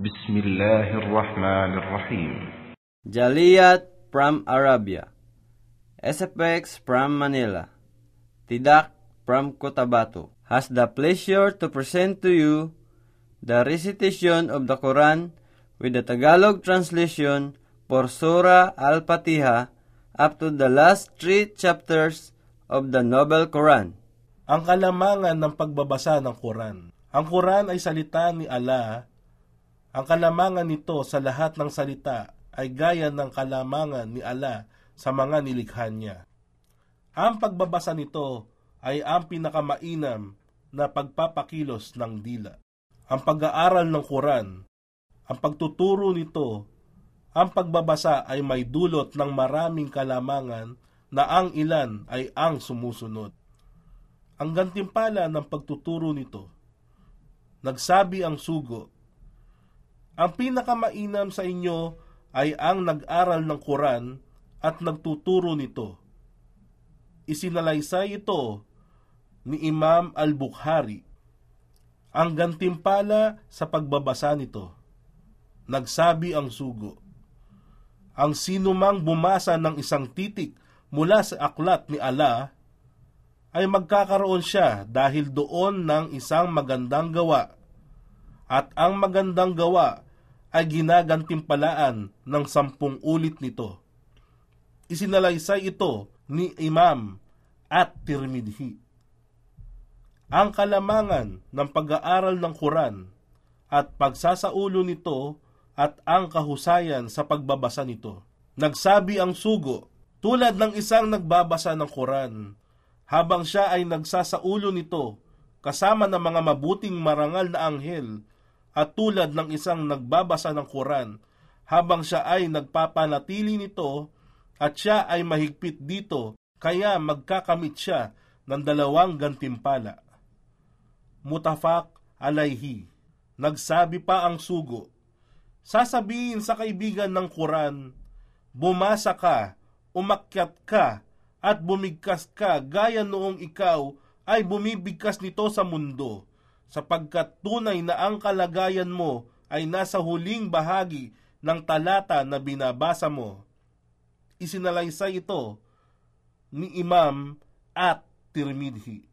Bismillahirrahmanirrahim. Jaliyat from Arabia. SFX from Manila. Tidak from Cotabato. Has the pleasure to present to you the recitation of the Quran with the Tagalog translation for Surah Al-Fatiha up to the last three chapters of the Noble Quran. Ang kalamangan ng pagbabasa ng Quran. Ang Quran ay salita ni Allah ang kalamangan nito sa lahat ng salita ay gaya ng kalamangan ni Allah sa mga nilikha niya. Ang pagbabasa nito ay ang pinakamainam na pagpapakilos ng dila. Ang pag-aaral ng Quran, ang pagtuturo nito, ang pagbabasa ay may dulot ng maraming kalamangan na ang ilan ay ang sumusunod. Ang gantimpala ng pagtuturo nito, nagsabi ang sugo, ang pinakamainam sa inyo ay ang nag-aral ng Quran at nagtuturo nito. Isinalaysay ito ni Imam al-Bukhari. Ang gantimpala sa pagbabasa nito, nagsabi ang sugo, ang sinumang bumasa ng isang titik mula sa aklat ni Allah ay magkakaroon siya dahil doon ng isang magandang gawa. At ang magandang gawa ay ginagantimpalaan ng sampung ulit nito. Isinalaysay ito ni Imam at Tirmidhi. Ang kalamangan ng pag-aaral ng Quran at pagsasaulo nito at ang kahusayan sa pagbabasa nito. Nagsabi ang sugo, tulad ng isang nagbabasa ng Quran, habang siya ay nagsasaulo nito, kasama ng mga mabuting marangal na anghel, at tulad ng isang nagbabasa ng Quran, habang siya ay nagpapanatili nito, at siya ay mahigpit dito, kaya magkakamit siya ng dalawang gantimpala. Mutafak alayhi. Nagsabi pa ang sugo, sasabihin sa kaibigan ng Quran, bumasa ka, umakyat ka, at bumigkas ka gaya noong ikaw ay bumibigkas nito sa mundo, sapagkat tunay na ang kalagayan mo ay nasa huling bahagi ng talata na binabasa mo. Isinalaysay ito ni Imam at Tirmidhi.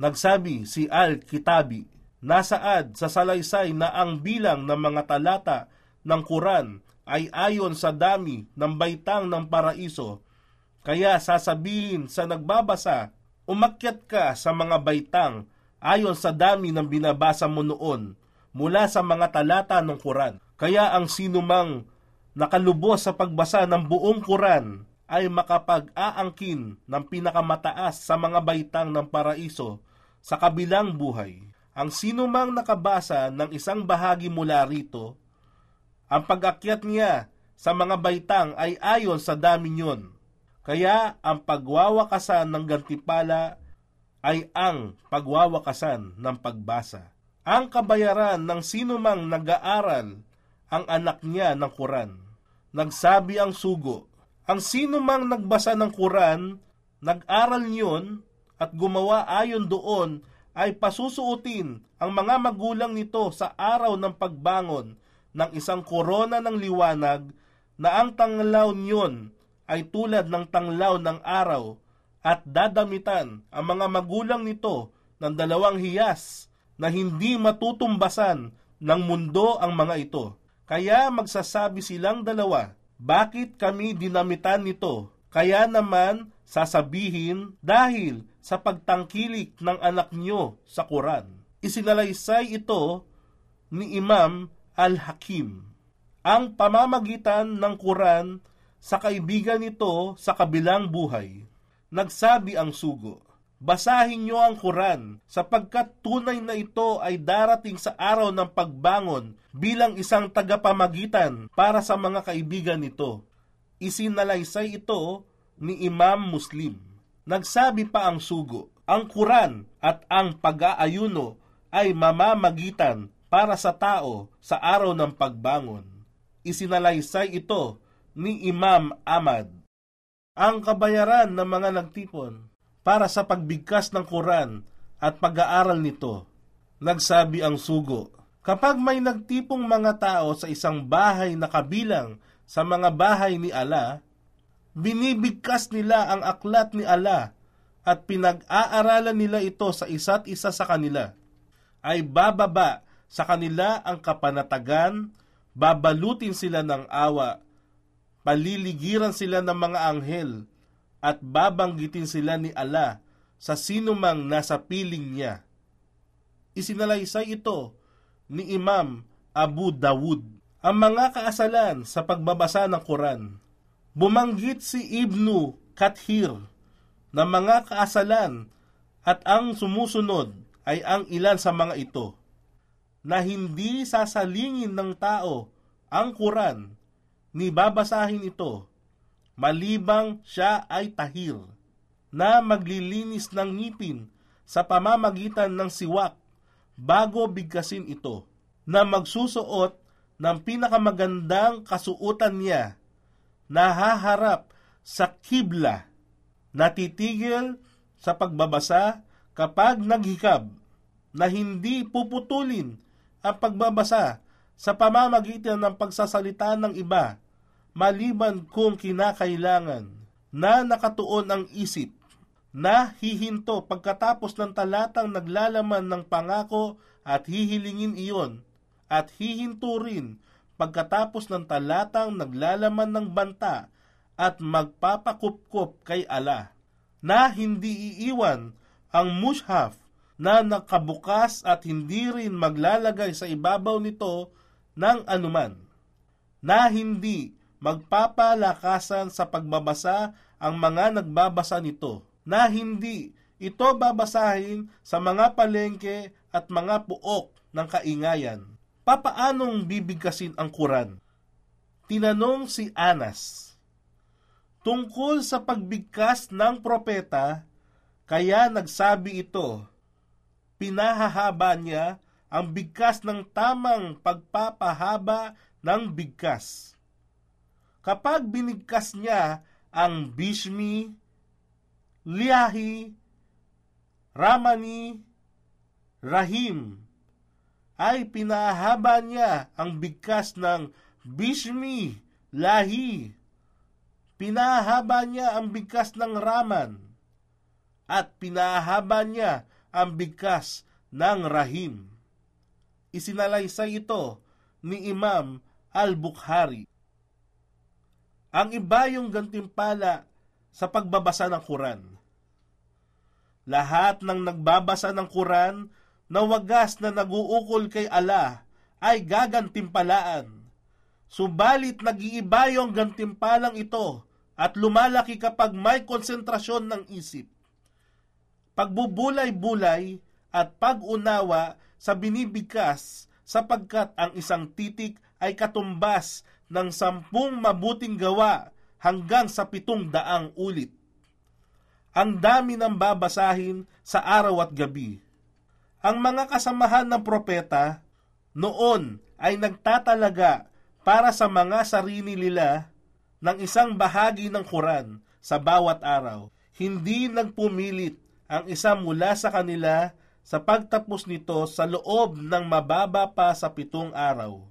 Nagsabi si Al-Kitabi, nasaad sa salaysay na ang bilang ng mga talata ng Quran ay ayon sa dami ng baitang ng paraiso. Kaya sasabihin sa nagbabasa, umakyat ka sa mga baitang ayon sa dami ng binabasa mo noon mula sa mga talata ng Quran. Kaya ang sinumang nakalubos sa pagbasa ng buong Quran ay makapag-aangkin ng pinakamataas sa mga baitang ng paraiso sa kabilang buhay. Ang sinumang nakabasa ng isang bahagi mula rito, ang pag-akyat niya sa mga baitang ay ayon sa dami niyon. Kaya ang pagwawakasan ng gantipala ay ang pagwawakasan ng pagbasa. Ang kabayaran ng sinumang nag-aaral ang anak niya ng Quran. Nagsabi ang sugo, ang sinumang nagbasa ng Quran, nag-aral niyon at gumawa ayon doon ay pasusuotin ang mga magulang nito sa araw ng pagbangon ng isang korona ng liwanag na ang tanglaw niyon ay tulad ng tanglaw ng araw at dadamitan ang mga magulang nito ng dalawang hiyas na hindi matutumbasan ng mundo ang mga ito. Kaya magsasabi silang dalawa, bakit kami dinamitan nito? Kaya naman sasabihin dahil sa pagtangkilik ng anak niyo sa Quran. Isinalaysay ito ni Imam Al-Hakim. Ang pamamagitan ng Quran sa kaibigan nito sa kabilang buhay. Nagsabi ang sugo, Basahin niyo ang Quran sapagkat tunay na ito ay darating sa araw ng pagbangon bilang isang tagapamagitan para sa mga kaibigan nito. Isinalaysay ito ni Imam Muslim. Nagsabi pa ang sugo, ang Quran at ang pag-aayuno ay mamamagitan para sa tao sa araw ng pagbangon. Isinalaysay ito ni Imam Ahmad. Ang kabayaran ng mga nagtipon para sa pagbigkas ng Quran at pag-aaral nito. Nagsabi ang sugo, Kapag may nagtipong mga tao sa isang bahay na kabilang sa mga bahay ni Allah, binibigkas nila ang aklat ni Allah at pinag-aaralan nila ito sa isa't isa sa kanila, ay bababa sa kanila ang kapanatagan, babalutin sila ng awa, paliligiran sila ng mga anghel, at babanggitin sila ni Allah sa sinumang nasa piling niya. Isinalaysay ito ni Imam Abu Dawud. Ang mga kaasalan sa pagbabasa ng Quran. Bumanggit si Ibnu Kathir na mga kaasalan at ang sumusunod ay ang ilan sa mga ito na hindi sasalingin ng tao ang Quran ni babasahin ito malibang siya ay tahir na maglilinis ng ngipin sa pamamagitan ng siwak bago bigkasin ito na magsusuot ng pinakamagandang kasuutan niya na haharap sa kibla natitigil sa pagbabasa kapag naghikab na hindi puputulin ang pagbabasa sa pamamagitan ng pagsasalita ng iba maliban kung kinakailangan na nakatuon ang isip na hihinto pagkatapos ng talatang naglalaman ng pangako at hihilingin iyon at hihinto rin pagkatapos ng talatang naglalaman ng banta at magpapakupkup kay Allah na hindi iiwan ang mushaf na nakabukas at hindi rin maglalagay sa ibabaw nito ng anuman na hindi magpapalakasan sa pagbabasa ang mga nagbabasa nito na hindi ito babasahin sa mga palengke at mga puok ng kaingayan. Papaanong bibigkasin ang Quran? Tinanong si Anas. Tungkol sa pagbigkas ng propeta, kaya nagsabi ito, pinahahaba niya ang bigkas ng tamang pagpapahaba ng bigkas. Kapag binigkas niya ang Bishmi, Liahi, Ramani, Rahim, ay pinahaba niya ang bigkas ng Bishmi, Lahi. Pinahaba niya ang bigkas ng Raman at pinahaba niya ang bigkas ng Rahim. Isinalaysay ito ni Imam Al-Bukhari. Ang iba yung gantimpala sa pagbabasa ng Quran. Lahat ng nagbabasa ng Quran na wagas na naguukol kay Allah ay gagantimpalaan. Subalit nag-iiba yung gantimpalang ito at lumalaki kapag may konsentrasyon ng isip. Pagbubulay-bulay at pag-unawa sa binibigkas sapagkat ang isang titik ay katumbas ng sampung mabuting gawa hanggang sa pitong daang ulit. Ang dami ng babasahin sa araw at gabi. Ang mga kasamahan ng propeta noon ay nagtatalaga para sa mga sarili nila ng isang bahagi ng Quran sa bawat araw. Hindi nagpumilit ang isa mula sa kanila sa pagtapos nito sa loob ng mababa pa sa pitong araw.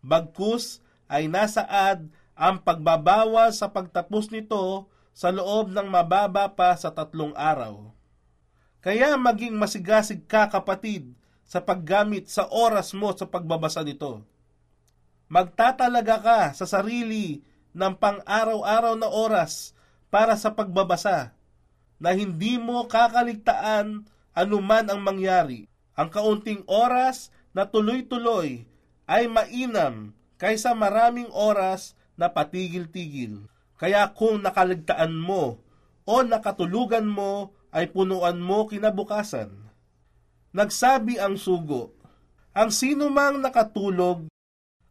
Bagkus ay nasaad ang pagbabawas sa pagtapos nito sa loob ng mababa pa sa tatlong araw. Kaya maging masigasig ka kapatid sa paggamit sa oras mo sa pagbabasa nito. Magtatalaga ka sa sarili ng pang-araw-araw na oras para sa pagbabasa na hindi mo kakaligtaan anuman ang mangyari. Ang kaunting oras na tuloy-tuloy ay mainam kaysa maraming oras na patigil-tigil. Kaya kung nakaligtaan mo o nakatulugan mo ay punuan mo kinabukasan. Nagsabi ang sugo, ang sino mang nakatulog,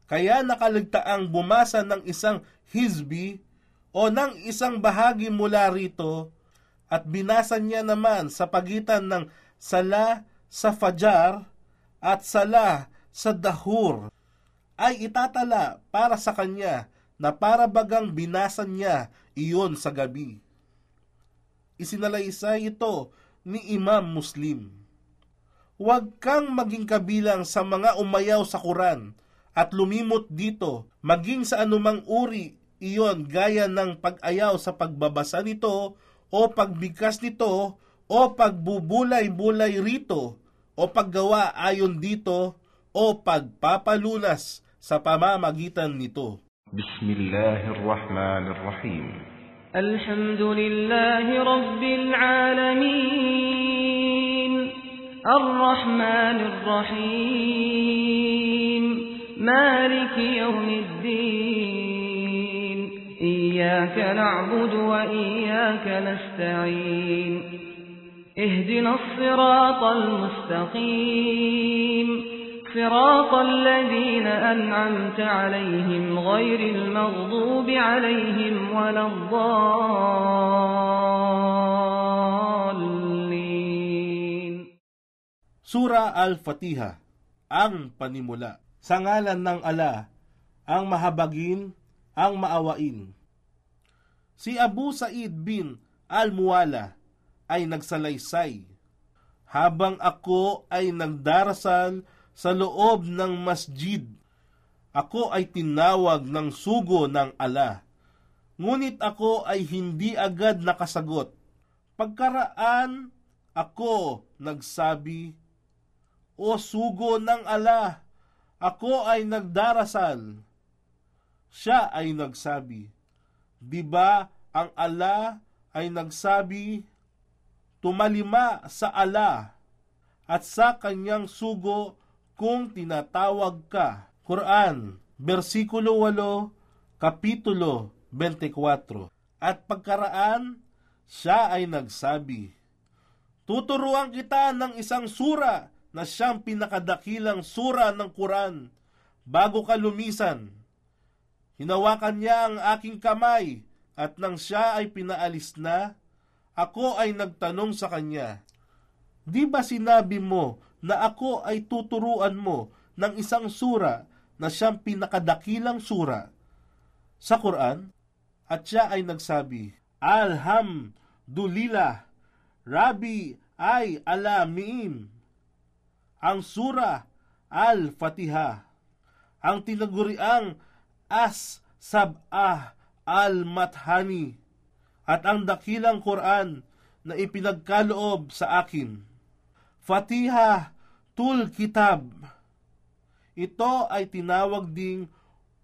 kaya nakaligtaang bumasa ng isang hizbi o ng isang bahagi mula rito at binasa niya naman sa pagitan ng sala sa fajar at sala sa dahur ay itatala para sa kanya na para bagang binasa niya iyon sa gabi. Isinalaysay ito ni Imam Muslim. Huwag kang maging kabilang sa mga umayaw sa Quran at lumimot dito, maging sa anumang uri iyon gaya ng pag-ayaw sa pagbabasa nito o pagbigkas nito o pagbubulay-bulay rito o paggawa ayon dito o pagpapalunas sa pamamagitan nito. Bismillahirrahmanirrahim. Alhamdulillahi Rabbil Alamin. Arrahmanirrahim Maliki Yawmiddin. Iyaka na'budu wa iyaka nasta'in. Ihdina اهدنا الصراط المستقيم صراط الذين أنعمت عليهم غير المغضوب عليهم ولا الضالين Sura Al-Fatiha, ang panimula. Sa ngalan ng ala, ang mahabagin, ang maawain. Si Abu Said bin Al-Muwala ay nagsalaysay. Habang ako ay nagdarasal sa loob ng masjid, ako ay tinawag ng sugo ng ala. Ngunit ako ay hindi agad nakasagot. Pagkaraan, ako nagsabi, O sugo ng ala, ako ay nagdarasal. Siya ay nagsabi, Di ba ang ala ay nagsabi, Tumalima sa ala at sa kanyang sugo kung tinatawag ka. Quran, versikulo 8, kapitulo 24. At pagkaraan, siya ay nagsabi, Tuturuan kita ng isang sura na siyang pinakadakilang sura ng Quran bago ka lumisan. Hinawakan niya ang aking kamay at nang siya ay pinaalis na, ako ay nagtanong sa kanya, Di ba sinabi mo na ako ay tuturuan mo ng isang sura na siyang pinakadakilang sura sa Quran? At siya ay nagsabi, Alhamdulillah, Rabbi ay alamiin. Ang sura Al-Fatiha, ang tinaguriang As-Sab'ah Al-Mathani, at ang dakilang Quran na ipinagkaloob sa akin. Fatiha Tul Kitab. Ito ay tinawag ding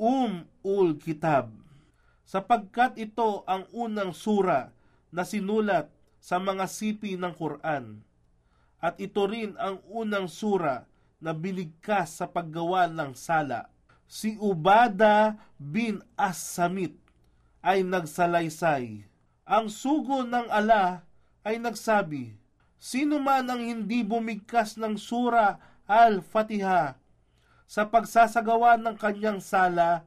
Um-ul Kitab sapagkat ito ang unang sura na sinulat sa mga sipi ng Quran. At ito rin ang unang sura na biligkas sa paggawa ng sala. Si Ubada bin As-Samit ay nagsalaysay. Ang sugo ng ala ay nagsabi, Sino man ang hindi bumigkas ng sura Al-Fatiha sa pagsasagawa ng kanyang sala,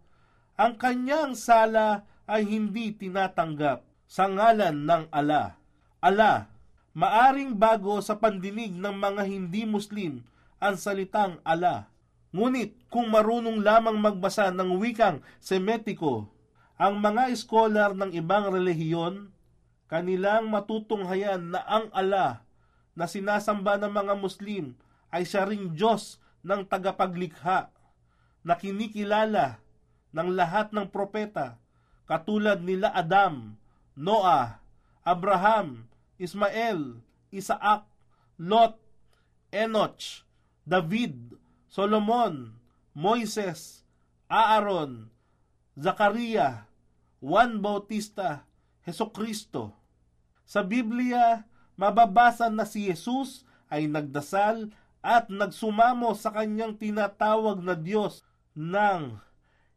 ang kanyang sala ay hindi tinatanggap sa ngalan ng ala. Ala, maaring bago sa pandinig ng mga hindi Muslim ang salitang ala. Ngunit kung marunong lamang magbasa ng wikang Semetiko, ang mga eskolar ng ibang relihiyon, kanilang matutunghayan na ang ala na sinasamba ng mga Muslim ay siya ring Diyos ng tagapaglikha na kinikilala ng lahat ng propeta katulad nila Adam, Noah, Abraham, Ismael, Isaac, Lot, Enoch, David, Solomon, Moises, Aaron, Zakaria, Juan Bautista, Heso Kristo. Sa Biblia, mababasa na si Jesus ay nagdasal at nagsumamo sa kanyang tinatawag na Diyos ng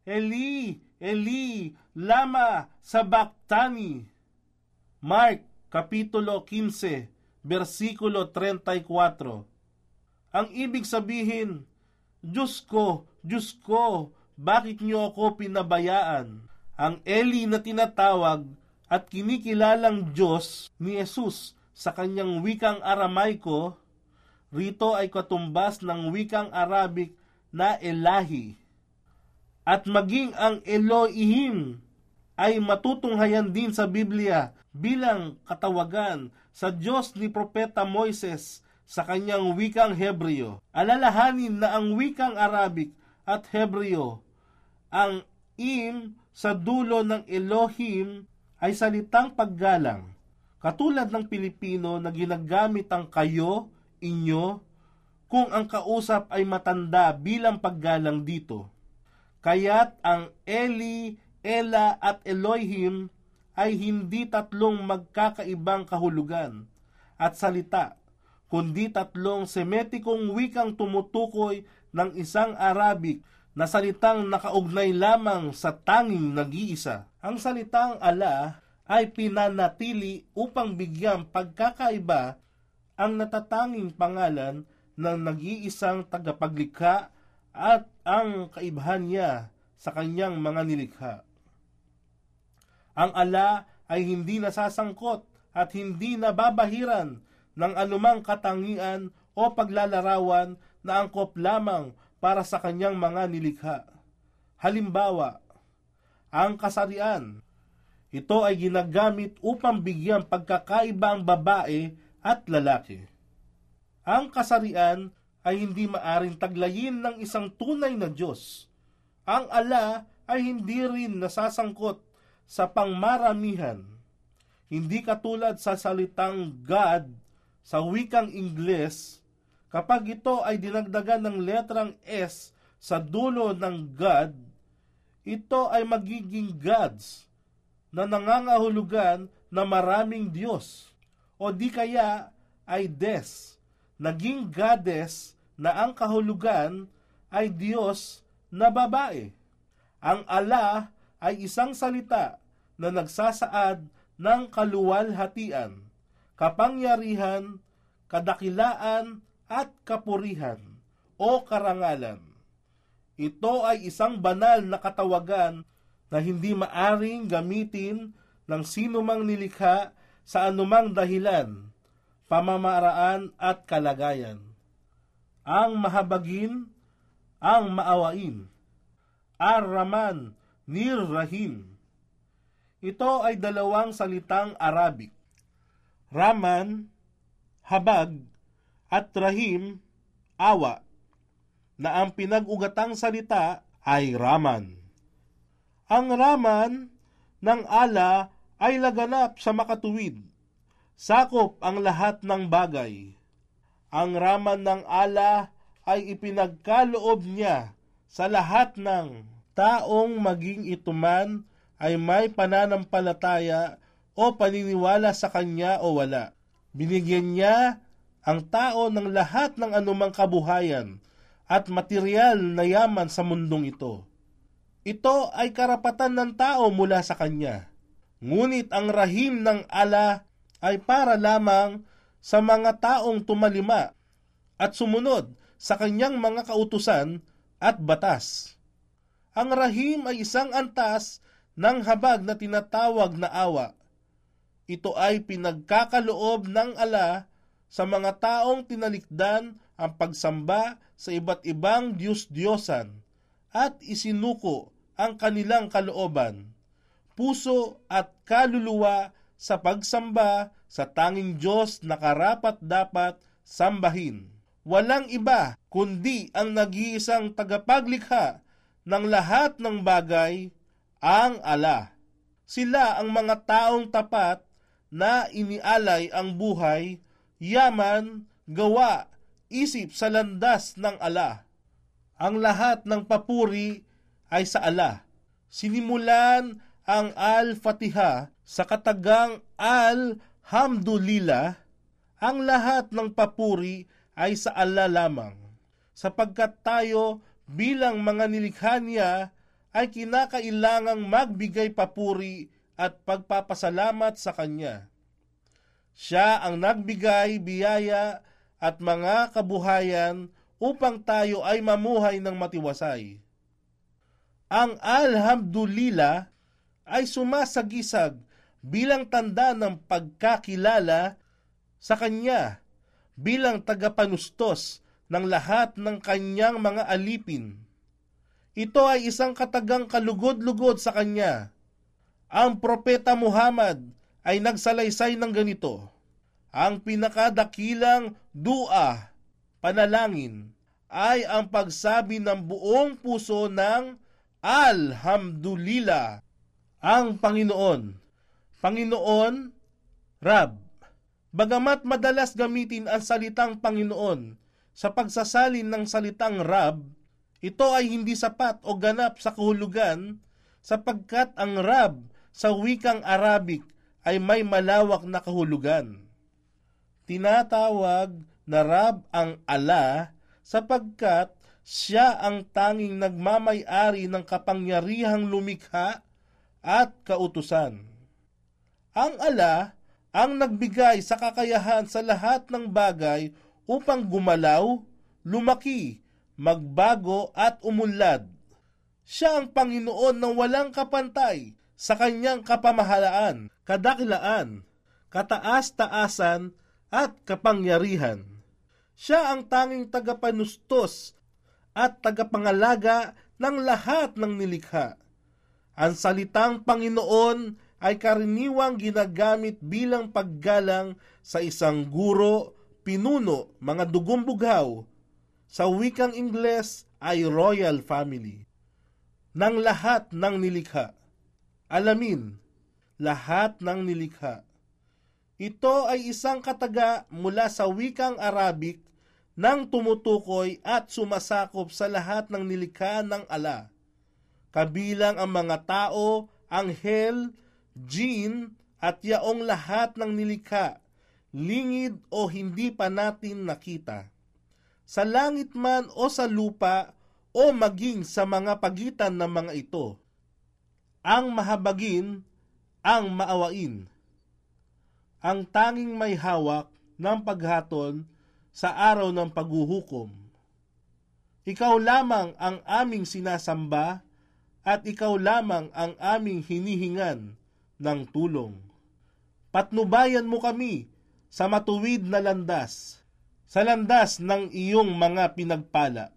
Eli, Eli, lama sabachthani. Mark, Kapitulo 15, versikulo 34. Ang ibig sabihin, Diyos ko, Diyos ko, bakit niyo ako pinabayaan? Ang Eli na tinatawag at kinikilalang Diyos ni Jesus sa kanyang wikang Aramaiko, rito ay katumbas ng wikang Arabic na Elahi. At maging ang Elohim ay matutunghayan din sa Biblia bilang katawagan sa Diyos ni Propeta Moises sa kanyang wikang Hebreo. Alalahanin na ang wikang Arabic at Hebreo, ang im sa dulo ng Elohim ay salitang paggalang. Katulad ng Pilipino na ginagamit ang kayo, inyo, kung ang kausap ay matanda bilang paggalang dito. Kaya't ang Eli, Ela at Elohim ay hindi tatlong magkakaibang kahulugan at salita, kundi tatlong semetikong wikang tumutukoy ng isang Arabic na salitang nakaugnay lamang sa tanging nag-iisa. Ang salitang ala ay pinanatili upang bigyang pagkakaiba ang natatanging pangalan ng nag-iisang tagapaglikha at ang kaibahan niya sa kanyang mga nilikha. Ang ala ay hindi nasasangkot at hindi nababahiran ng anumang katangian o paglalarawan na angkop lamang para sa kanyang mga nilikha. Halimbawa, ang kasarian. Ito ay ginagamit upang bigyang pagkakaiba ang babae at lalaki. Ang kasarian ay hindi maaring taglayin ng isang tunay na Diyos. Ang ala ay hindi rin nasasangkot sa pangmaramihan. Hindi katulad sa salitang God sa wikang Ingles, kapag ito ay dinagdagan ng letrang S sa dulo ng God, ito ay magiging gods na nangangahulugan na maraming Diyos. O di kaya ay des, naging goddess na ang kahulugan ay Diyos na babae. Ang ala ay isang salita na nagsasaad ng kaluwalhatian, kapangyarihan, kadakilaan at kapurihan o karangalan. Ito ay isang banal na katawagan na hindi maaring gamitin ng sino mang nilikha sa anumang dahilan, pamamaraan at kalagayan. Ang mahabagin, ang maawain, Ar-Rahman, Nir-Rahim. Ito ay dalawang salitang Arabic. Raman, habag, at Rahim, awa na ang pinag-ugatang salita ay Raman. Ang Raman ng ala ay laganap sa makatuwid. Sakop ang lahat ng bagay. Ang Raman ng ala ay ipinagkaloob niya sa lahat ng taong maging ituman ay may pananampalataya o paniniwala sa kanya o wala. Binigyan niya ang tao ng lahat ng anumang kabuhayan at material na yaman sa mundong ito. Ito ay karapatan ng tao mula sa kanya. Ngunit ang rahim ng ala ay para lamang sa mga taong tumalima at sumunod sa kanyang mga kautusan at batas. Ang rahim ay isang antas ng habag na tinatawag na awa. Ito ay pinagkakaloob ng ala sa mga taong tinalikdan ang pagsamba sa iba't ibang Diyos-Diyosan at isinuko ang kanilang kalooban, puso at kaluluwa sa pagsamba sa tanging Diyos na karapat dapat sambahin. Walang iba kundi ang nag-iisang tagapaglikha ng lahat ng bagay, ang ala. Sila ang mga taong tapat na inialay ang buhay, yaman, gawa isip sa landas ng ala. Ang lahat ng papuri ay sa ala. Sinimulan ang Al-Fatiha sa katagang Al-Hamdulillah. Ang lahat ng papuri ay sa ala lamang. Sapagkat tayo bilang mga nilikha niya ay kinakailangang magbigay papuri at pagpapasalamat sa Kanya. Siya ang nagbigay biyaya at mga kabuhayan upang tayo ay mamuhay ng matiwasay. Ang Alhamdulillah ay sumasagisag bilang tanda ng pagkakilala sa Kanya bilang tagapanustos ng lahat ng Kanyang mga alipin. Ito ay isang katagang kalugod-lugod sa Kanya. Ang Propeta Muhammad ay nagsalaysay ng ganito, ang pinakadakilang dua, panalangin, ay ang pagsabi ng buong puso ng Alhamdulillah. Ang Panginoon. Panginoon, Rab. Bagamat madalas gamitin ang salitang Panginoon sa pagsasalin ng salitang Rab, ito ay hindi sapat o ganap sa kahulugan sapagkat ang Rab sa wikang Arabic ay may malawak na kahulugan. Tinatawag na Rab ang ala sapagkat siya ang tanging nagmamay-ari ng kapangyarihang lumikha at kautusan. Ang ala ang nagbigay sa kakayahan sa lahat ng bagay upang gumalaw, lumaki, magbago at umunlad. Siya ang Panginoon ng walang kapantay sa kanyang kapamahalaan, kadakilaan, kataas-taasan at kapangyarihan. Siya ang tanging tagapanustos at tagapangalaga ng lahat ng nilikha. Ang salitang Panginoon ay karaniwang ginagamit bilang paggalang sa isang guro, pinuno, mga dugong bughaw. Sa wikang Ingles ay royal family. Ng lahat ng nilikha. Alamin, lahat ng nilikha. Ito ay isang kataga mula sa wikang Arabic nang tumutukoy at sumasakop sa lahat ng nilikha ng ala. Kabilang ang mga tao, anghel, jin, at yaong lahat ng nilikha, lingid o hindi pa natin nakita. Sa langit man o sa lupa o maging sa mga pagitan ng mga ito. Ang mahabagin, ang maawain. Ang tanging may hawak ng paghaton sa araw ng paghuhukom. Ikaw lamang ang aming sinasamba at ikaw lamang ang aming hinihingan ng tulong. Patnubayan mo kami sa matuwid na landas, sa landas ng iyong mga pinagpala.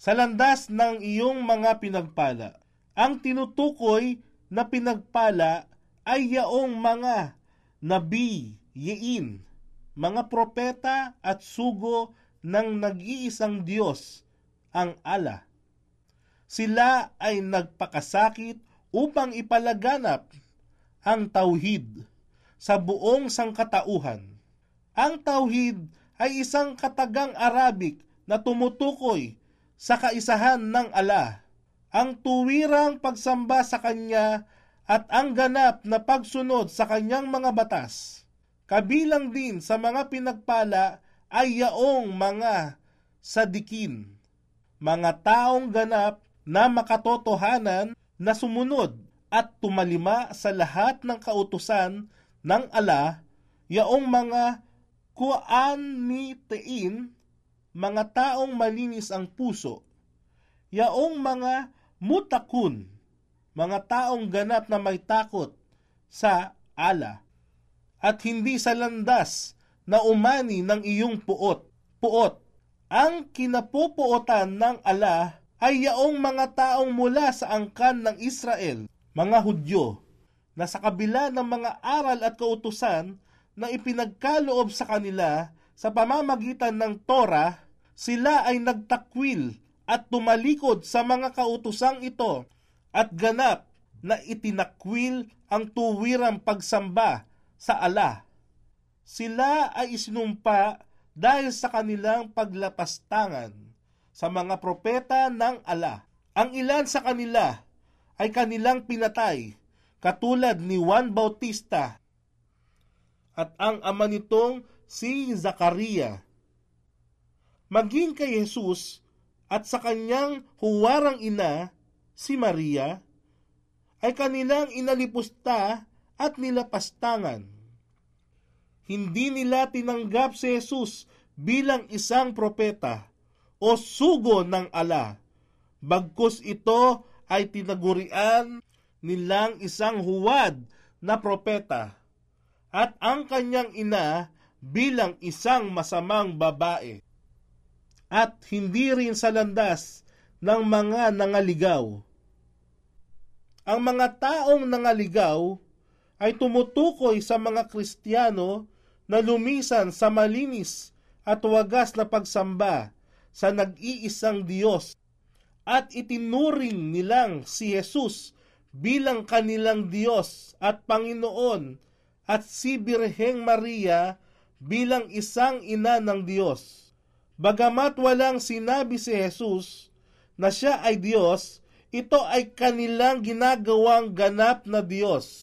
Sa landas ng iyong mga pinagpala, ang tinutukoy na pinagpala ay yaong mga nabi, yiin, mga propeta at sugo ng nag-iisang Diyos, ang ala. Sila ay nagpakasakit upang ipalaganap ang tauhid sa buong sangkatauhan. Ang tauhid ay isang katagang Arabic na tumutukoy sa kaisahan ng ala, ang tuwirang pagsamba sa Kanya at ang ganap na pagsunod sa Kanyang mga batas Kabilang din sa mga pinagpala ay yaong mga sadikin, mga taong ganap na makatotohanan na sumunod at tumalima sa lahat ng kautusan ng ala, yaong mga kuanitiin, mga taong malinis ang puso, yaong mga mutakun, mga taong ganap na may takot sa ala at hindi sa landas na umani ng iyong puot. Puot. Ang kinapupuotan ng ala ay yaong mga taong mula sa angkan ng Israel, mga Hudyo, na sa kabila ng mga aral at kautusan na ipinagkaloob sa kanila sa pamamagitan ng Torah, sila ay nagtakwil at tumalikod sa mga kautusang ito at ganap na itinakwil ang tuwirang pagsamba sa ala. Sila ay isinumpa dahil sa kanilang paglapastangan sa mga propeta ng ala. Ang ilan sa kanila ay kanilang pinatay, katulad ni Juan Bautista at ang ama nitong si Zakaria. Maging kay Jesus at sa kanyang huwarang ina, si Maria, ay kanilang inalipusta at nilapastangan. Hindi nila tinanggap si Jesus bilang isang propeta o sugo ng ala. Bagkus ito ay tinagurian nilang isang huwad na propeta at ang kanyang ina bilang isang masamang babae. At hindi rin sa landas ng mga nangaligaw. Ang mga taong nangaligaw ay tumutukoy sa mga Kristiyano na lumisan sa malinis at wagas na pagsamba sa nag-iisang Diyos at itinuring nilang si Jesus bilang kanilang Diyos at Panginoon at si Birheng Maria bilang isang ina ng Diyos. Bagamat walang sinabi si Jesus na siya ay Diyos, ito ay kanilang ginagawang ganap na Diyos.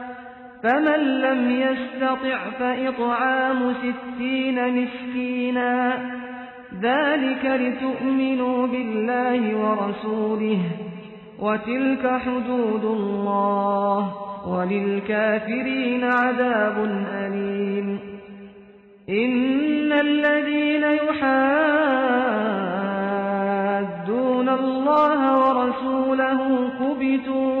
فمن لم يستطع فإطعام ستين مسكينا. ذلك لتؤمنوا بالله ورسوله وتلك حدود الله وللكافرين عذاب أليم. إن الذين يحادون الله ورسوله كبتوا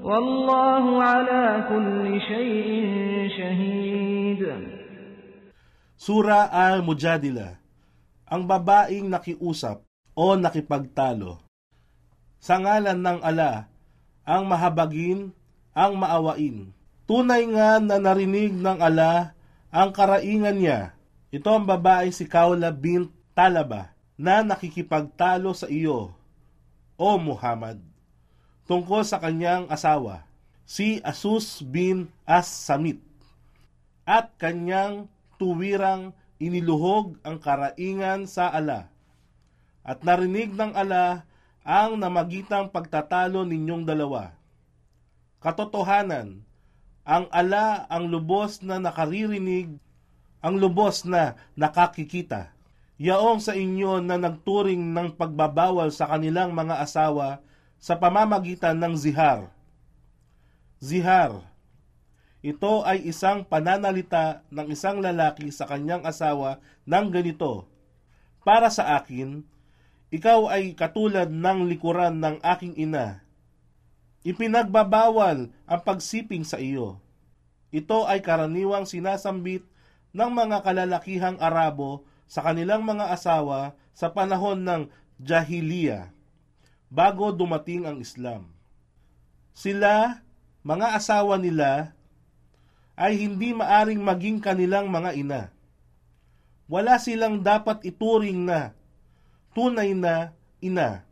Wallahu ala kulli shay'in shahid. Sura al-Mujadila Ang babaeng nakiusap o nakipagtalo. Sa ngalan ng ala, ang mahabagin, ang maawain. Tunay nga na narinig ng ala ang karaingan niya. Ito ang babae si Kaula bint Talaba na nakikipagtalo sa iyo, O Muhammad tungkol sa kanyang asawa, si Asus bin As-Samit, at kanyang tuwirang iniluhog ang karaingan sa ala. At narinig ng ala ang namagitang pagtatalo ninyong dalawa. Katotohanan, ang ala ang lubos na nakaririnig, ang lubos na nakakikita. Yaong sa inyo na nagturing ng pagbabawal sa kanilang mga asawa sa pamamagitan ng zihar. Zihar, ito ay isang pananalita ng isang lalaki sa kanyang asawa ng ganito, Para sa akin, ikaw ay katulad ng likuran ng aking ina. Ipinagbabawal ang pagsiping sa iyo. Ito ay karaniwang sinasambit ng mga kalalakihang Arabo sa kanilang mga asawa sa panahon ng Jahiliya, bago dumating ang Islam. Sila, mga asawa nila, ay hindi maaring maging kanilang mga ina. Wala silang dapat ituring na tunay na ina,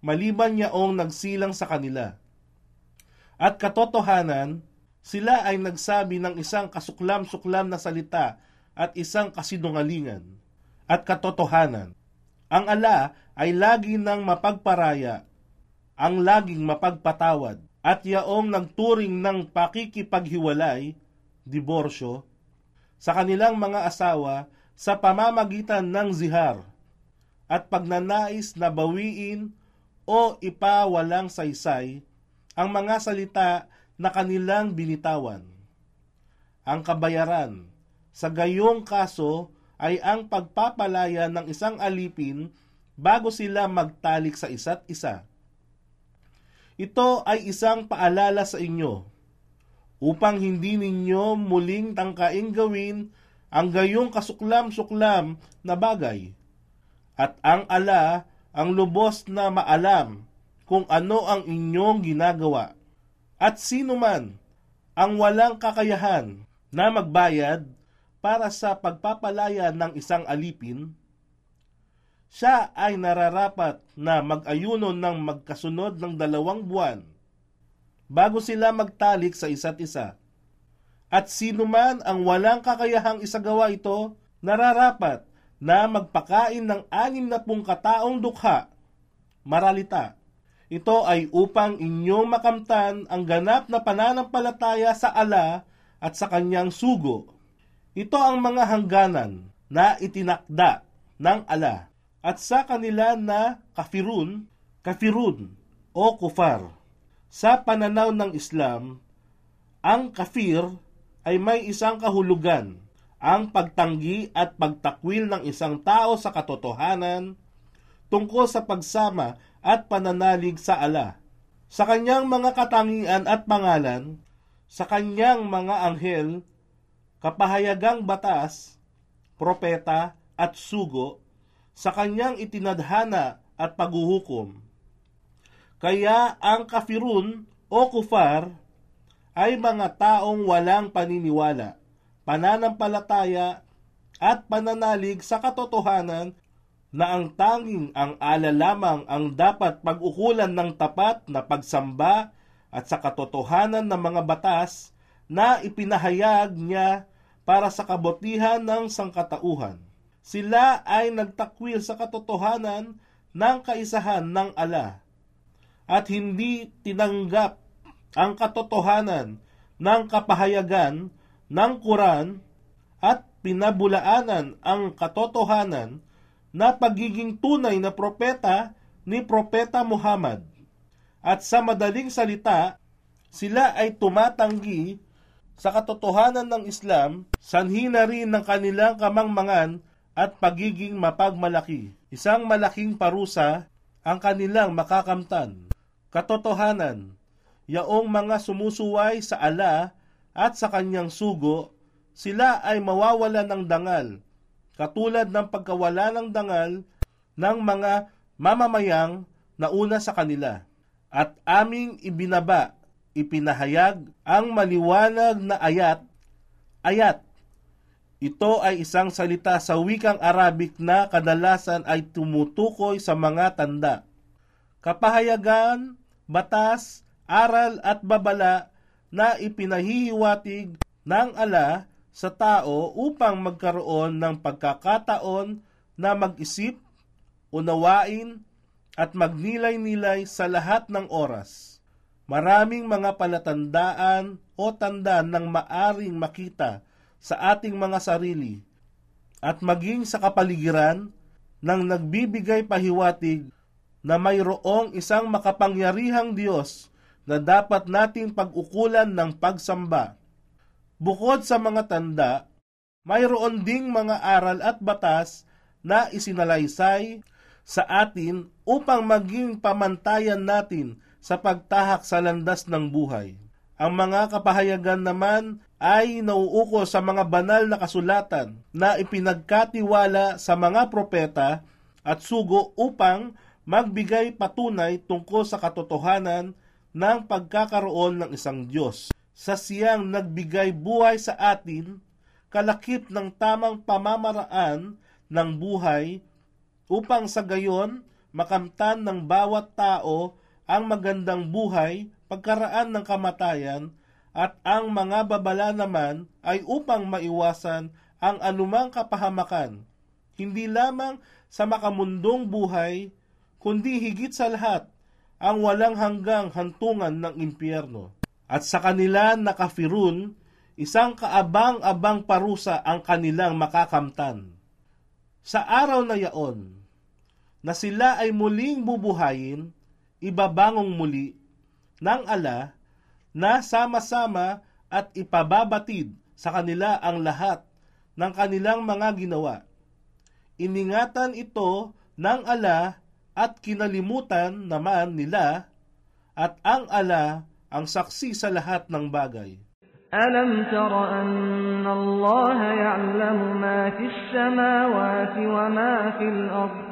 maliban yaong nagsilang sa kanila. At katotohanan, sila ay nagsabi ng isang kasuklam-suklam na salita at isang kasinungalingan. At katotohanan, ang ala ay lagi ng mapagparaya, ang laging mapagpatawad, at yaong nagturing ng pakikipaghiwalay, diborsyo, sa kanilang mga asawa sa pamamagitan ng zihar at pagnanais na bawiin o ipawalang saysay ang mga salita na kanilang binitawan. Ang kabayaran sa gayong kaso ay ang pagpapalaya ng isang alipin bago sila magtalik sa isa't isa. Ito ay isang paalala sa inyo upang hindi ninyo muling tangkaing gawin ang gayong kasuklam-suklam na bagay. At ang ala ang lubos na maalam kung ano ang inyong ginagawa. At sino man ang walang kakayahan na magbayad para sa pagpapalaya ng isang alipin, siya ay nararapat na mag-ayuno ng magkasunod ng dalawang buwan bago sila magtalik sa isa't isa. At sino man ang walang kakayahang isagawa ito, nararapat na magpakain ng anim na pung kataong dukha, maralita. Ito ay upang inyong makamtan ang ganap na pananampalataya sa ala at sa kanyang sugo. Ito ang mga hangganan na itinakda ng ala at sa kanila na kafirun, kafirun o kufar. Sa pananaw ng Islam, ang kafir ay may isang kahulugan, ang pagtanggi at pagtakwil ng isang tao sa katotohanan tungkol sa pagsama at pananalig sa ala. Sa kanyang mga katangian at pangalan, sa kanyang mga anghel, kapahayagang batas, propeta at sugo, sa kanyang itinadhana at paghuhukom. Kaya ang kafirun o kufar ay mga taong walang paniniwala, pananampalataya at pananalig sa katotohanan na ang tanging ang ala lamang ang dapat pag-ukulan ng tapat na pagsamba at sa katotohanan ng mga batas na ipinahayag niya para sa kabutihan ng sangkatauhan. Sila ay nagtakwil sa katotohanan ng kaisahan ng ala at hindi tinanggap ang katotohanan ng kapahayagan ng Quran at pinabulaanan ang katotohanan na pagiging tunay na propeta ni Propeta Muhammad. At sa madaling salita, sila ay tumatanggi sa katotohanan ng Islam, sanhi na rin ng kanilang kamangmangan at pagiging mapagmalaki. Isang malaking parusa ang kanilang makakamtan. Katotohanan, yaong mga sumusuway sa ala at sa kanyang sugo, sila ay mawawala ng dangal, katulad ng pagkawala ng dangal ng mga mamamayang nauna sa kanila. At aming ibinaba, ipinahayag ang maliwanag na ayat, ayat. Ito ay isang salita sa wikang Arabic na kadalasan ay tumutukoy sa mga tanda. Kapahayagan, batas, aral at babala na ipinahihiwatig ng ala sa tao upang magkaroon ng pagkakataon na mag-isip, unawain, at magnilay-nilay sa lahat ng oras. Maraming mga palatandaan o tanda ng maaring makita sa ating mga sarili at maging sa kapaligiran nang nagbibigay pahiwatig na mayroong isang makapangyarihang Diyos na dapat nating pag-ukulan ng pagsamba. Bukod sa mga tanda, mayroon ding mga aral at batas na isinalaysay sa atin upang maging pamantayan natin sa pagtahak sa landas ng buhay. Ang mga kapahayagan naman ay nauuko sa mga banal na kasulatan na ipinagkatiwala sa mga propeta at sugo upang magbigay patunay tungkol sa katotohanan ng pagkakaroon ng isang Diyos. Sa siyang nagbigay buhay sa atin, kalakip ng tamang pamamaraan ng buhay upang sa gayon makamtan ng bawat tao ang magandang buhay pagkaraan ng kamatayan at ang mga babala naman ay upang maiwasan ang anumang kapahamakan, hindi lamang sa makamundong buhay, kundi higit sa lahat ang walang hanggang hantungan ng impyerno. At sa kanila nakafirun, isang kaabang-abang parusa ang kanilang makakamtan. Sa araw na yaon, na sila ay muling bubuhayin, ibabangong muli ng ala na sama-sama at ipababatid sa kanila ang lahat ng kanilang mga ginawa. Iningatan ito ng ala at kinalimutan naman nila at ang ala ang saksi sa lahat ng bagay. Alam tara anna Allah ya'lamu ma fis samawati wa ma fil ardh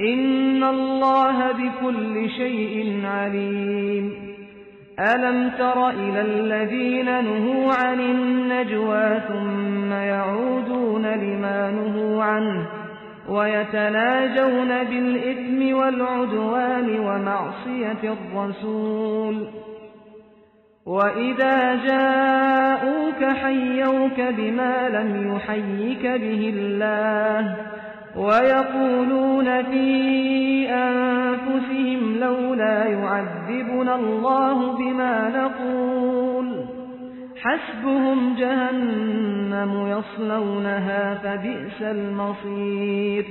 إن الله بكل شيء عليم ألم تر إلى الذين نهوا عن النجوى ثم يعودون لما نهوا عنه ويتناجون بالإثم والعدوان ومعصية الرسول وإذا جاءوك حيوك بما لم يحيك به الله ويقولون في أنفسهم لولا يعذبنا الله بما نقول. حسبهم جهنم يصلونها فبئس المصير.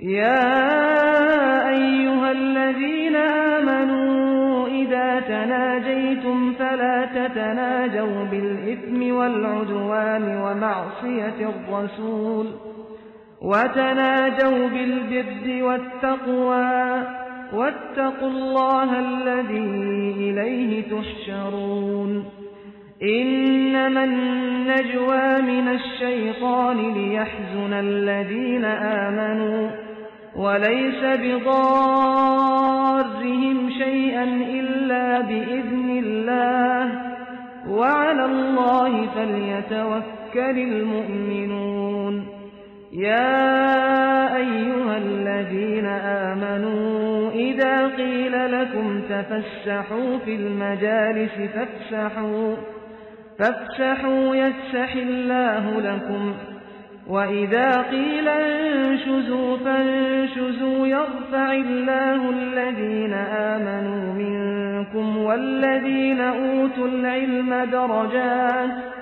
يا أيها الذين آمنوا إذا تناجيتم فلا تتناجوا بالإثم والعدوان ومعصية الرسول. وتناجوا بالبر والتقوى واتقوا الله الذي إليه تحشرون. إنما النجوى من الشيطان ليحزن الذين آمنوا وليس بضارهم شيئا إلا بإذن الله. وعلى الله فليتوكل المؤمنون. يا أيها الذين آمنوا إذا قيل لكم تفسحوا في المجالس فافسحوا فافسحوا يفسح الله لكم. وإذا قيل انشزوا فانشزوا يرفع الله الذين آمنوا منكم والذين أوتوا العلم درجات.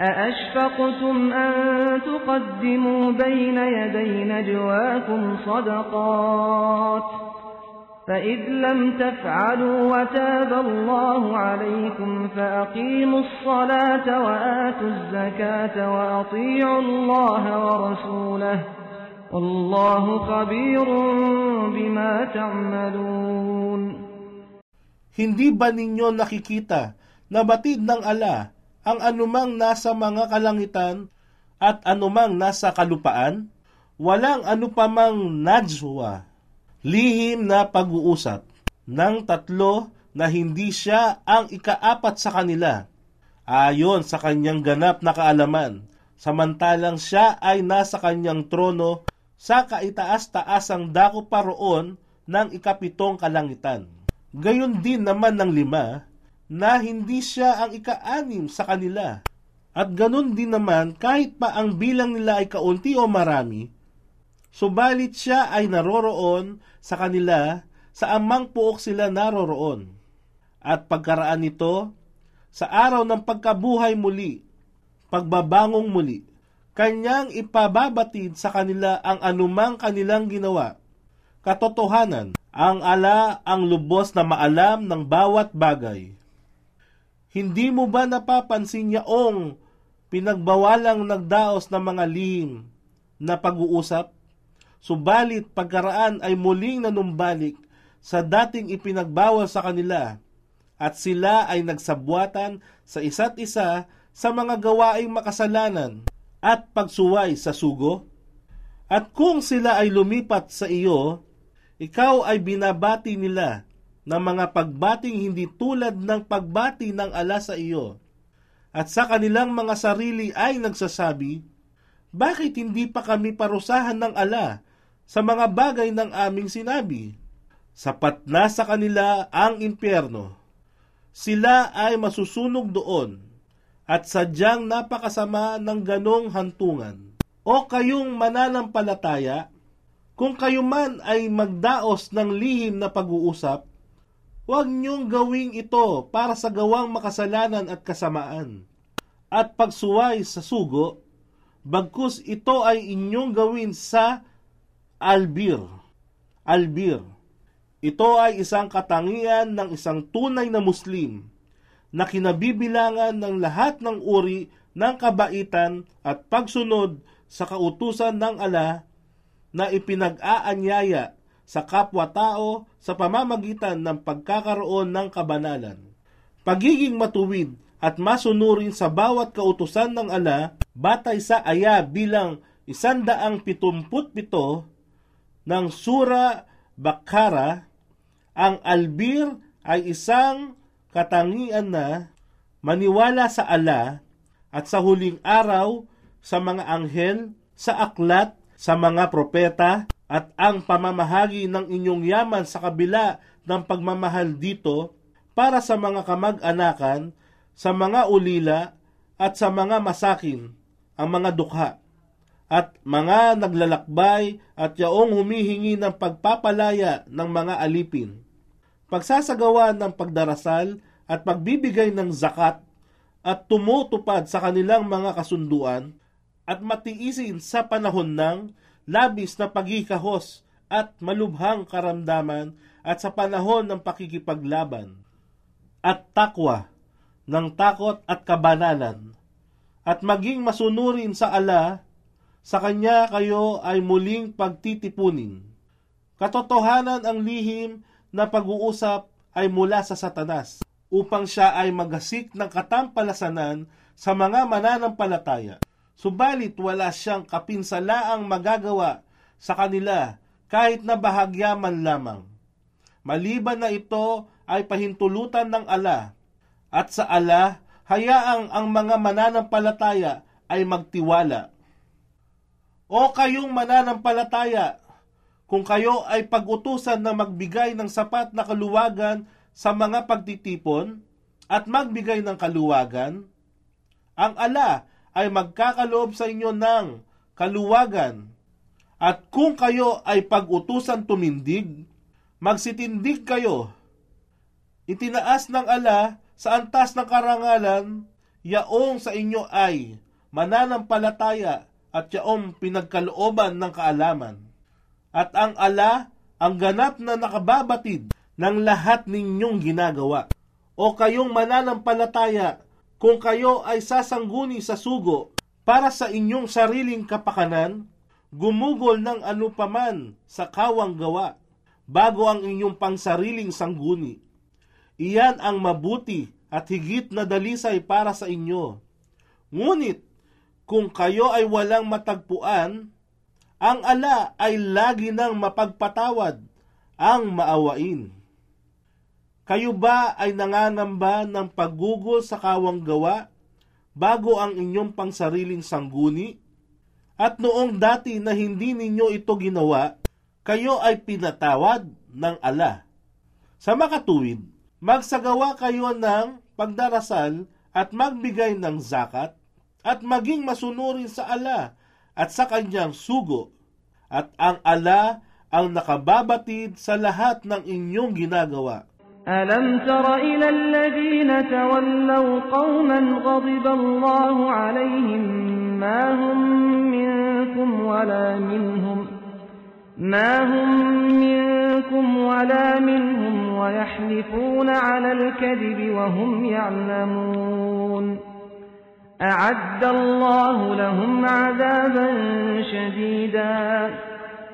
أأشفقتم أن تقدموا بين يدي نجواكم صدقات فإذ لم تفعلوا وتاب الله عليكم فأقيموا الصلاة وآتوا الزكاة وأطيعوا الله ورسوله والله خبير بما تعملون. Hindi ba ninyo nakikita na batid ng ala ang anumang nasa mga kalangitan at anumang nasa kalupaan? Walang anupamang najwa, lihim na pag-uusap ng tatlo na hindi siya ang ikaapat sa kanila, ayon sa kanyang ganap na kaalaman, samantalang siya ay nasa kanyang trono sa kaitaas-taasang dako pa roon ng ikapitong kalangitan. Gayon din naman ng lima, na hindi siya ang ika-anim sa kanila. At ganun din naman kahit pa ang bilang nila ay kaunti o marami, subalit siya ay naroroon sa kanila sa amang puok sila naroroon. At pagkaraan nito, sa araw ng pagkabuhay muli, pagbabangong muli, kanyang ipababatid sa kanila ang anumang kanilang ginawa. Katotohanan, ang ala ang lubos na maalam ng bawat bagay. Hindi mo ba napapansin yaong pinagbawalang nagdaos ng mga lihim na pag-uusap? Subalit pagkaraan ay muling nanumbalik sa dating ipinagbawal sa kanila at sila ay nagsabwatan sa isa't isa sa mga gawaing makasalanan at pagsuway sa sugo? At kung sila ay lumipat sa iyo, ikaw ay binabati nila ng mga pagbating hindi tulad ng pagbati ng ala sa iyo. At sa kanilang mga sarili ay nagsasabi, Bakit hindi pa kami parusahan ng ala sa mga bagay ng aming sinabi? Sapat na sa kanila ang impyerno. Sila ay masusunog doon at sadyang napakasama ng ganong hantungan. O kayong mananampalataya, kung kayo man ay magdaos ng lihim na pag-uusap, huwag niyong gawing ito para sa gawang makasalanan at kasamaan. At pagsuway sa sugo, bagkus ito ay inyong gawin sa albir. Albir. Ito ay isang katangian ng isang tunay na Muslim na kinabibilangan ng lahat ng uri ng kabaitan at pagsunod sa kautusan ng ala na ipinag-aanyaya sa kapwa-tao sa pamamagitan ng pagkakaroon ng kabanalan. Pagiging matuwid at masunurin sa bawat kautusan ng ala batay sa aya bilang isandaang pitumput-pito ng Sura Bakara ang albir ay isang katangian na maniwala sa ala at sa huling araw sa mga anghel, sa aklat, sa mga propeta, at ang pamamahagi ng inyong yaman sa kabila ng pagmamahal dito para sa mga kamag-anakan, sa mga ulila, at sa mga masakin, ang mga dukha, at mga naglalakbay at yaong humihingi ng pagpapalaya ng mga alipin. Pagsasagawa ng pagdarasal at pagbibigay ng zakat at tumutupad sa kanilang mga kasunduan at matiisin sa panahon ng labis na pagkikahos at malubhang karamdaman at sa panahon ng pakikipaglaban at takwa ng takot at kabanalan at maging masunurin sa ala sa kanya kayo ay muling pagtitipunin. Katotohanan ang lihim na pag-uusap ay mula sa satanas upang siya ay magasik ng katampalasanan sa mga mananampalataya. Subalit wala siyang kapinsalaang magagawa sa kanila kahit na bahagya man lamang. Maliban na ito ay pahintulutan ng ala at sa ala hayaang ang mga mananampalataya ay magtiwala. O kayong mananampalataya, kung kayo ay pag-utusan na magbigay ng sapat na kaluwagan sa mga pagtitipon at magbigay ng kaluwagan, ang ala ay magkakaloob sa inyo ng kaluwagan. At kung kayo ay pag-utusan tumindig, magsitindig kayo. Itinaas ng ala sa antas ng karangalan, yaong sa inyo ay mananampalataya at yaong pinagkalooban ng kaalaman at ang ala ang ganap na nakababatid ng lahat ninyong ginagawa. O kayong mananampalataya kung kayo ay sasangguni sa sugo para sa inyong sariling kapakanan, gumugol ng anupaman sa kawang gawa bago ang inyong pangsariling sangguni. Iyan ang mabuti at higit na dalisay para sa inyo. Ngunit, kung kayo ay walang matagpuan, ang ala ay lagi nang mapagpatawad, ang maawain. Kayo ba ay nangangamba ng paggugol sa kawang gawa bago ang inyong pangsariling sangguni? At noong dati na hindi ninyo ito ginawa, kayo ay pinatawad ng ala. Sa makatuwid, magsagawa kayo ng pagdarasal at magbigay ng zakat at maging masunurin sa ala at sa kanyang sugo at ang ala ang nakababatid sa lahat ng inyong ginagawa. ألم تر إلى الذين تولوا قوما غضب الله عليهم ما هم منكم ولا منهم ما هم منكم ولا منهم ويحلفون على الكذب وهم يعلمون أعد الله لهم عذابا شديدا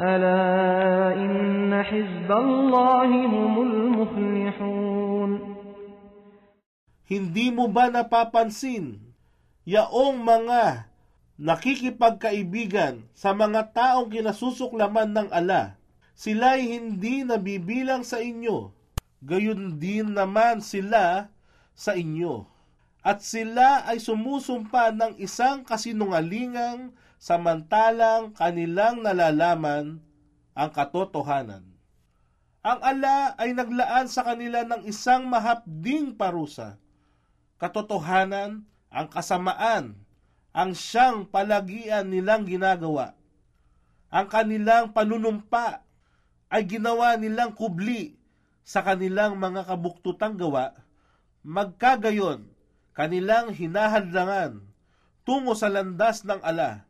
ألا إن حزب الله هم المفلحون Hindi mo ba napapansin yaong mga nakikipagkaibigan sa mga taong kinasusuklaman ng ala, sila'y hindi nabibilang sa inyo, gayon din naman sila sa inyo. At sila ay sumusumpa ng isang kasinungalingang samantalang kanilang nalalaman ang katotohanan. Ang ala ay naglaan sa kanila ng isang mahapding parusa. Katotohanan, ang kasamaan, ang siyang palagian nilang ginagawa. Ang kanilang panunumpa ay ginawa nilang kubli sa kanilang mga kabuktutang gawa, magkagayon kanilang hinahadlangan tungo sa landas ng ala,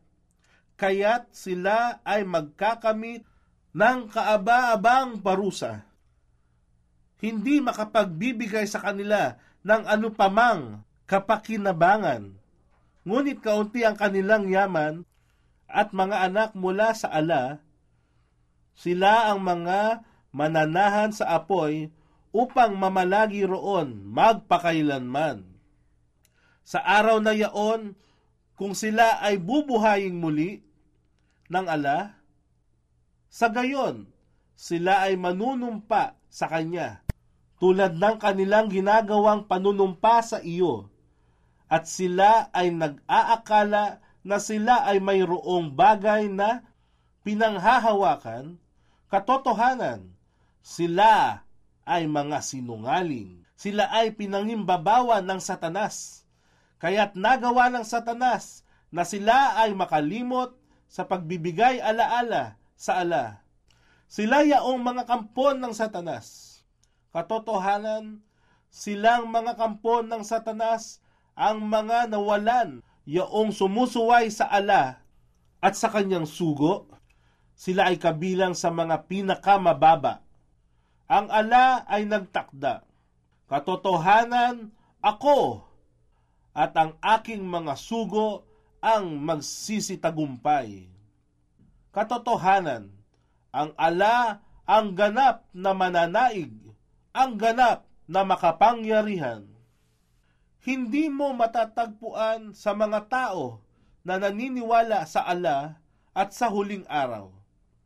kaya't sila ay magkakamit ng kaaba-abang parusa. Hindi makapagbibigay sa kanila ng anupamang kapakinabangan, ngunit kaunti ang kanilang yaman at mga anak mula sa ala, sila ang mga mananahan sa apoy upang mamalagi roon magpakailanman. Sa araw na yaon, kung sila ay bubuhayin muli ng ala, sa gayon, sila ay manunumpa sa Kanya, tulad ng kanilang ginagawang panunumpa sa iyo, at sila ay nag-aakala na sila ay mayroong bagay na pinanghahawakan, katotohanan, sila ay mga sinungaling. Sila ay pinangimbabawan ng satanas. Kaya't nagawa ng satanas na sila ay makalimot sa pagbibigay alaala sa ala. Sila yaong mga kampon ng satanas. Katotohanan, silang mga kampon ng satanas ang mga nawalan yaong sumusuway sa ala at sa kanyang sugo. Sila ay kabilang sa mga pinakamababa. Ang ala ay nagtakda. Katotohanan, ako at ang aking mga sugo ang magsisitagumpay. Katotohanan, ang ala ang ganap na mananaig, ang ganap na makapangyarihan. Hindi mo matatagpuan sa mga tao na naniniwala sa ala at sa huling araw,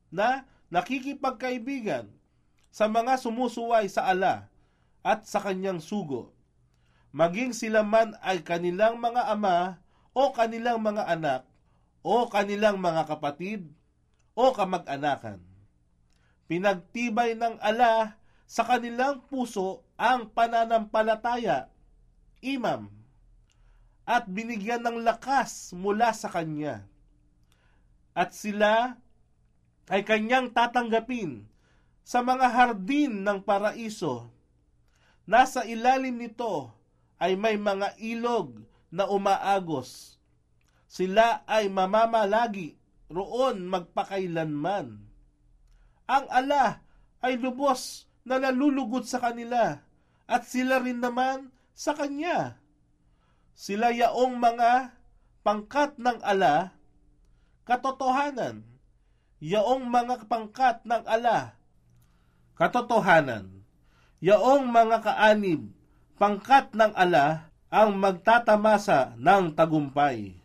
na nakikipagkaibigan sa mga sumusuway sa ala at sa kanyang sugo, maging sila man ay kanilang mga ama o kanilang mga anak o kanilang mga kapatid o kamag-anakan. Pinagtibay ng ala sa kanilang puso ang pananampalataya, imam, at binigyan ng lakas mula sa kanya. At sila ay kanyang tatanggapin sa mga hardin ng paraiso. Nasa ilalim nito ay may mga ilog na umaagos. Sila ay mamamalagi roon magpakailanman. Ang ala ay lubos na nalulugod sa kanila at sila rin naman sa kanya. Sila yaong mga pangkat ng ala, katotohanan. Yaong mga pangkat ng ala, katotohanan. Yaong mga kaanib, pangkat ng ala, ang magtatamasa ng tagumpay.